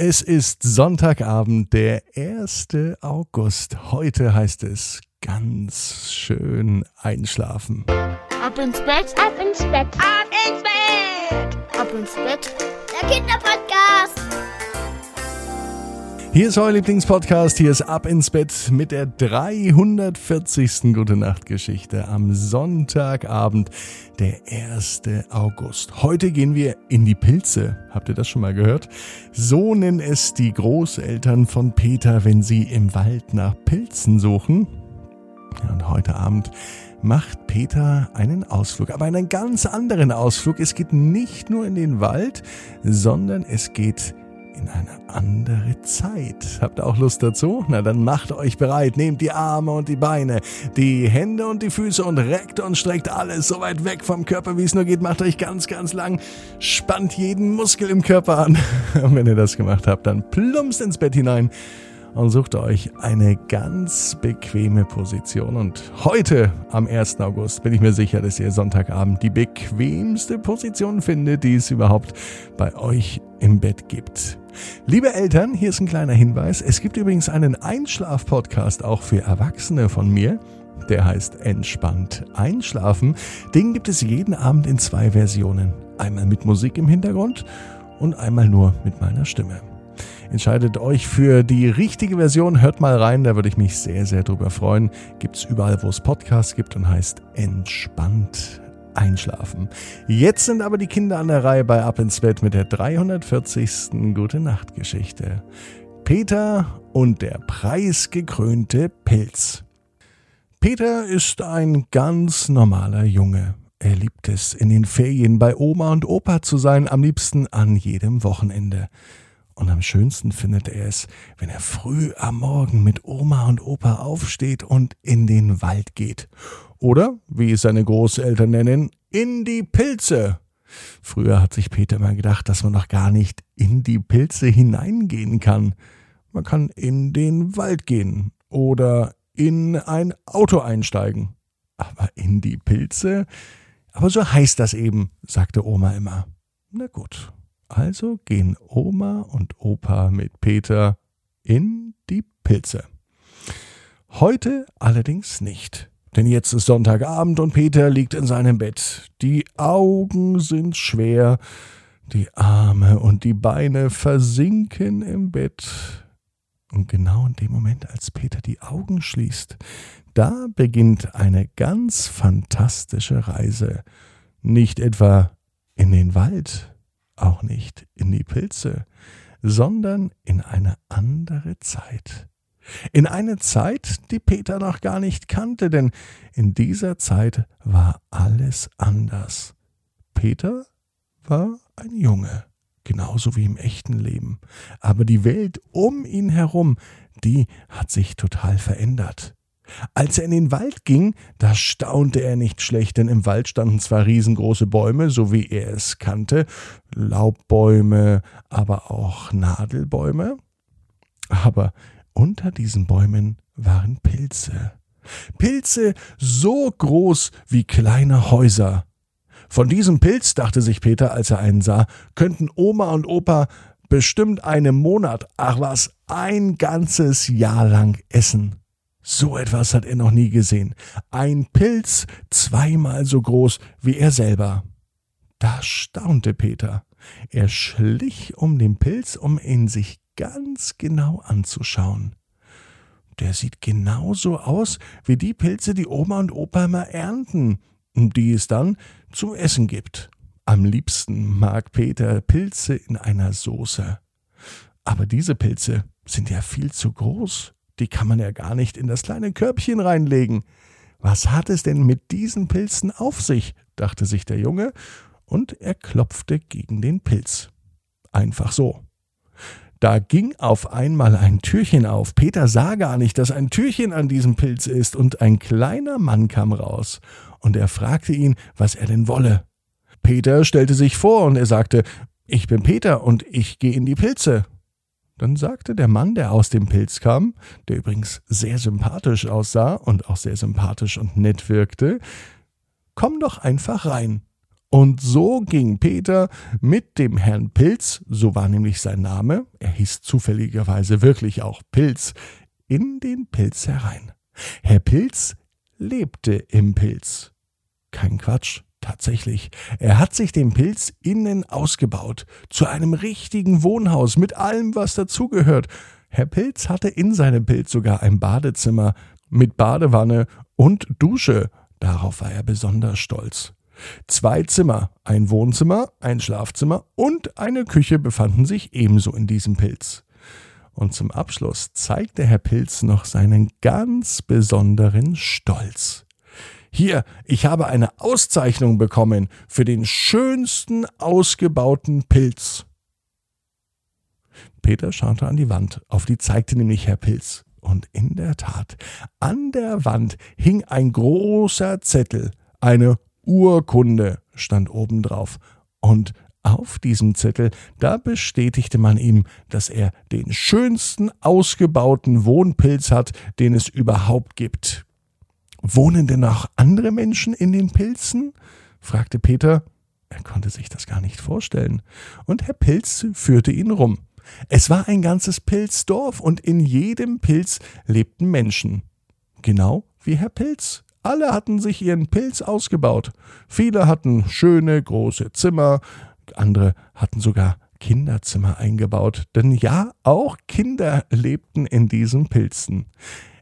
Es ist Sonntagabend, der 1. August. Heute heißt es ganz schön einschlafen. Ab ins Bett, ab ins Bett, ab ins Bett, ab ins Bett. Der Kinderpodcast. Hier ist euer Lieblingspodcast. Hier ist Ab ins Bett mit der 340. Gute Nacht Geschichte am Sonntagabend, der 1. August. Heute gehen wir in die Pilze. Habt ihr das schon mal gehört? So nennen es die Großeltern von Peter, wenn sie im Wald nach Pilzen suchen. Und heute Abend macht Peter einen Ausflug, aber einen ganz anderen Ausflug. Es geht nicht nur in den Wald, sondern es geht eine andere Zeit. Habt ihr auch Lust dazu? Na dann macht euch bereit, nehmt die Arme und die Beine, die Hände und die Füße und reckt und streckt alles so weit weg vom Körper, wie es nur geht. Macht euch ganz, ganz lang, spannt jeden Muskel im Körper an. Und wenn ihr das gemacht habt, dann plumpst ins Bett hinein und sucht euch eine ganz bequeme Position. Und heute, am 1. August, bin ich mir sicher, dass ihr Sonntagabend die bequemste Position findet, die es überhaupt bei euch im Bett gibt. Liebe Eltern, hier ist ein kleiner Hinweis. Es gibt übrigens einen Einschlaf-Podcast auch für Erwachsene von mir. Der heißt Entspannt Einschlafen. Den gibt es jeden Abend in zwei Versionen. Einmal mit Musik im Hintergrund und einmal nur mit meiner Stimme. Entscheidet euch für die richtige Version, hört mal rein, da würde ich mich sehr, sehr drüber freuen. Gibt's überall, wo es Podcasts gibt und heißt Entspannt einschlafen. Jetzt sind aber die Kinder an der Reihe bei Ab ins Bett mit der 340. Gute Nacht Geschichte. Peter und der preisgekrönte Pilz. Peter ist ein ganz normaler Junge. Er liebt es, in den Ferien bei Oma und Opa zu sein, am liebsten an jedem Wochenende. Und am schönsten findet er es, wenn er früh am Morgen mit Oma und Opa aufsteht und in den Wald geht. Oder, wie es seine Großeltern nennen, in die Pilze. Früher hat sich Peter mal gedacht, dass man noch gar nicht in die Pilze hineingehen kann. Man kann in den Wald gehen oder in ein Auto einsteigen. Aber in die Pilze? Aber so heißt das eben, sagte Oma immer. Na gut, also gehen Oma und Opa mit Peter in die Pilze. Heute allerdings nicht. Denn jetzt ist Sonntagabend und Peter liegt in seinem Bett. Die Augen sind schwer, die Arme und die Beine versinken im Bett. Und genau in dem Moment, als Peter die Augen schließt, da beginnt eine ganz fantastische Reise. Nicht etwa in den Wald, auch nicht in die Pilze, sondern in eine andere Zeit. In eine Zeit, die Peter noch gar nicht kannte, denn in dieser Zeit war alles anders. Peter war ein Junge, genauso wie im echten Leben, aber die Welt um ihn herum, die hat sich total verändert. Als er in den Wald ging, da staunte er nicht schlecht, denn im Wald standen zwar riesengroße Bäume, so wie er es kannte, Laubbäume, aber auch Nadelbäume, aber unter diesen Bäumen waren Pilze. Pilze so groß wie kleine Häuser. Von diesem Pilz, dachte sich Peter, als er einen sah, könnten Oma und Opa bestimmt einen Monat, ach was, ein ganzes Jahr lang essen. So etwas hat er noch nie gesehen. Ein Pilz zweimal so groß wie er selber. Da staunte Peter. Er schlich um den Pilz, um ihn sich ganz genau anzuschauen. Der sieht genauso aus wie die Pilze, die Oma und Opa immer ernten, die es dann zum Essen gibt. Am liebsten mag Peter Pilze in einer Soße. Aber diese Pilze sind ja viel zu groß die kann man ja gar nicht in das kleine Körbchen reinlegen. Was hat es denn mit diesen Pilzen auf sich? dachte sich der Junge, und er klopfte gegen den Pilz. Einfach so. Da ging auf einmal ein Türchen auf. Peter sah gar nicht, dass ein Türchen an diesem Pilz ist, und ein kleiner Mann kam raus, und er fragte ihn, was er denn wolle. Peter stellte sich vor, und er sagte, ich bin Peter, und ich gehe in die Pilze. Dann sagte der Mann, der aus dem Pilz kam, der übrigens sehr sympathisch aussah und auch sehr sympathisch und nett wirkte, Komm doch einfach rein. Und so ging Peter mit dem Herrn Pilz, so war nämlich sein Name, er hieß zufälligerweise wirklich auch Pilz, in den Pilz herein. Herr Pilz lebte im Pilz. Kein Quatsch, tatsächlich. Er hat sich den Pilz innen ausgebaut, zu einem richtigen Wohnhaus mit allem, was dazugehört. Herr Pilz hatte in seinem Pilz sogar ein Badezimmer mit Badewanne und Dusche. Darauf war er besonders stolz. Zwei Zimmer, ein Wohnzimmer, ein Schlafzimmer und eine Küche befanden sich ebenso in diesem Pilz. Und zum Abschluss zeigte Herr Pilz noch seinen ganz besonderen Stolz. Hier, ich habe eine Auszeichnung bekommen für den schönsten ausgebauten Pilz. Peter schaute an die Wand, auf die zeigte nämlich Herr Pilz. Und in der Tat, an der Wand hing ein großer Zettel, eine Urkunde stand oben drauf. Und auf diesem Zettel, da bestätigte man ihm, dass er den schönsten ausgebauten Wohnpilz hat, den es überhaupt gibt. Wohnen denn auch andere Menschen in den Pilzen? fragte Peter. Er konnte sich das gar nicht vorstellen. Und Herr Pilz führte ihn rum. Es war ein ganzes Pilzdorf und in jedem Pilz lebten Menschen. Genau wie Herr Pilz. Alle hatten sich ihren Pilz ausgebaut. Viele hatten schöne große Zimmer, andere hatten sogar Kinderzimmer eingebaut, denn ja, auch Kinder lebten in diesen Pilzen.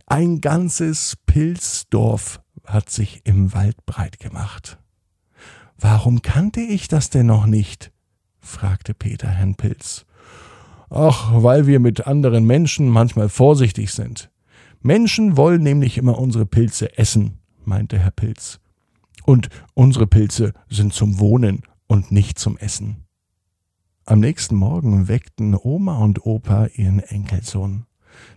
Ein ganzes Pilzdorf hat sich im Wald breit gemacht. Warum kannte ich das denn noch nicht? fragte Peter Herrn Pilz. Ach, weil wir mit anderen Menschen manchmal vorsichtig sind. Menschen wollen nämlich immer unsere Pilze essen, meinte Herr Pilz. Und unsere Pilze sind zum Wohnen und nicht zum Essen. Am nächsten Morgen weckten Oma und Opa ihren Enkelsohn.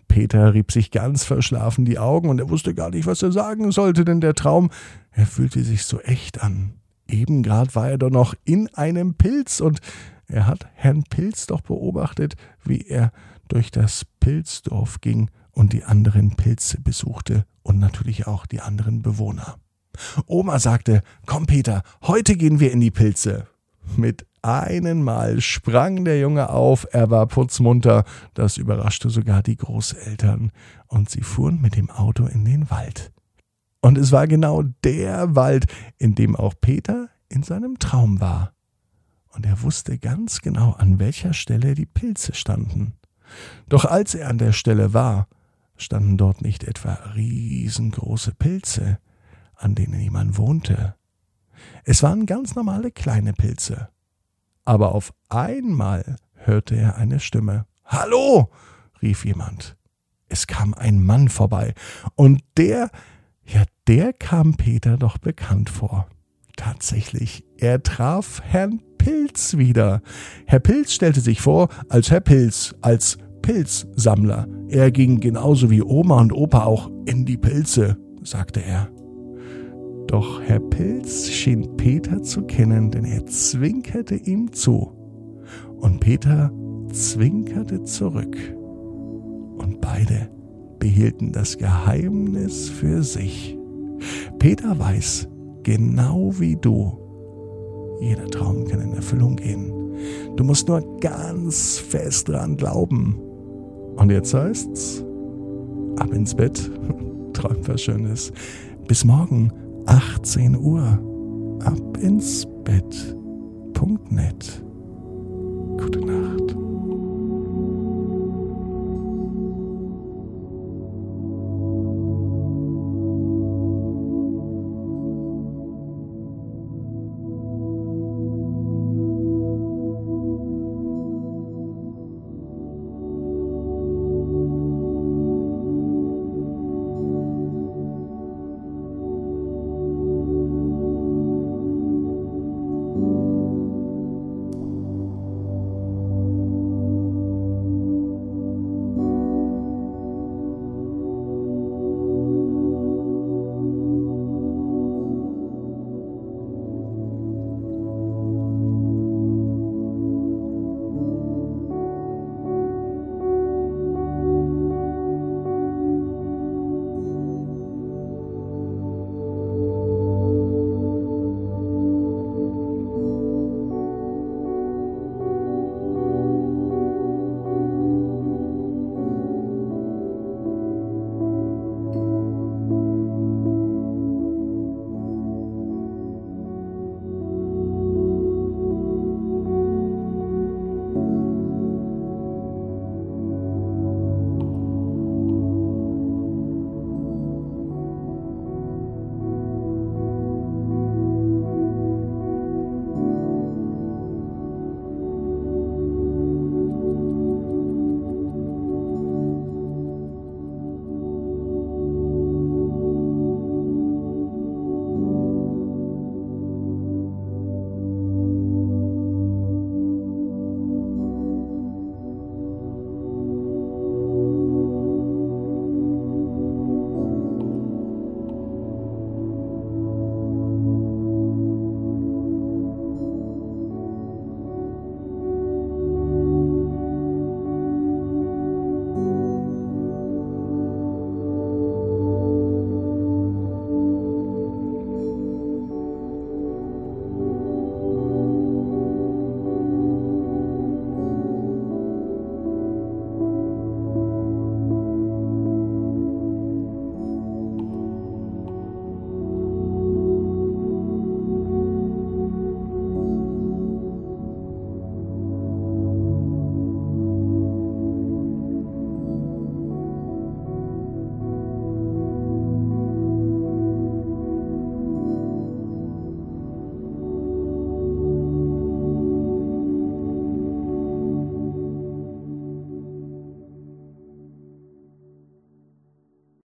Peter rieb sich ganz verschlafen die Augen und er wusste gar nicht, was er sagen sollte, denn der Traum, er fühlte sich so echt an. Eben grad war er doch noch in einem Pilz und er hat Herrn Pilz doch beobachtet, wie er durch das Pilzdorf ging und die anderen Pilze besuchte und natürlich auch die anderen Bewohner. Oma sagte, komm Peter, heute gehen wir in die Pilze. Mit einem Mal sprang der Junge auf, er war putzmunter, das überraschte sogar die Großeltern, und sie fuhren mit dem Auto in den Wald. Und es war genau der Wald, in dem auch Peter in seinem Traum war und er wusste ganz genau, an welcher Stelle die Pilze standen. Doch als er an der Stelle war, standen dort nicht etwa riesengroße Pilze, an denen jemand wohnte. Es waren ganz normale kleine Pilze. Aber auf einmal hörte er eine Stimme. Hallo! rief jemand. Es kam ein Mann vorbei, und der, ja, der kam Peter doch bekannt vor. Tatsächlich, er traf Herrn Pilz wieder. Herr Pilz stellte sich vor als Herr Pilz, als Pilzsammler. Er ging genauso wie Oma und Opa auch in die Pilze, sagte er. Doch Herr Pilz schien Peter zu kennen, denn er zwinkerte ihm zu. Und Peter zwinkerte zurück. Und beide behielten das Geheimnis für sich. Peter weiß, genau wie du, jeder Traum kann in Erfüllung gehen. Du musst nur ganz fest dran glauben. Und jetzt heißt's, ab ins Bett, träum was Schönes. Bis morgen, 18 Uhr, ab ins Bett.net.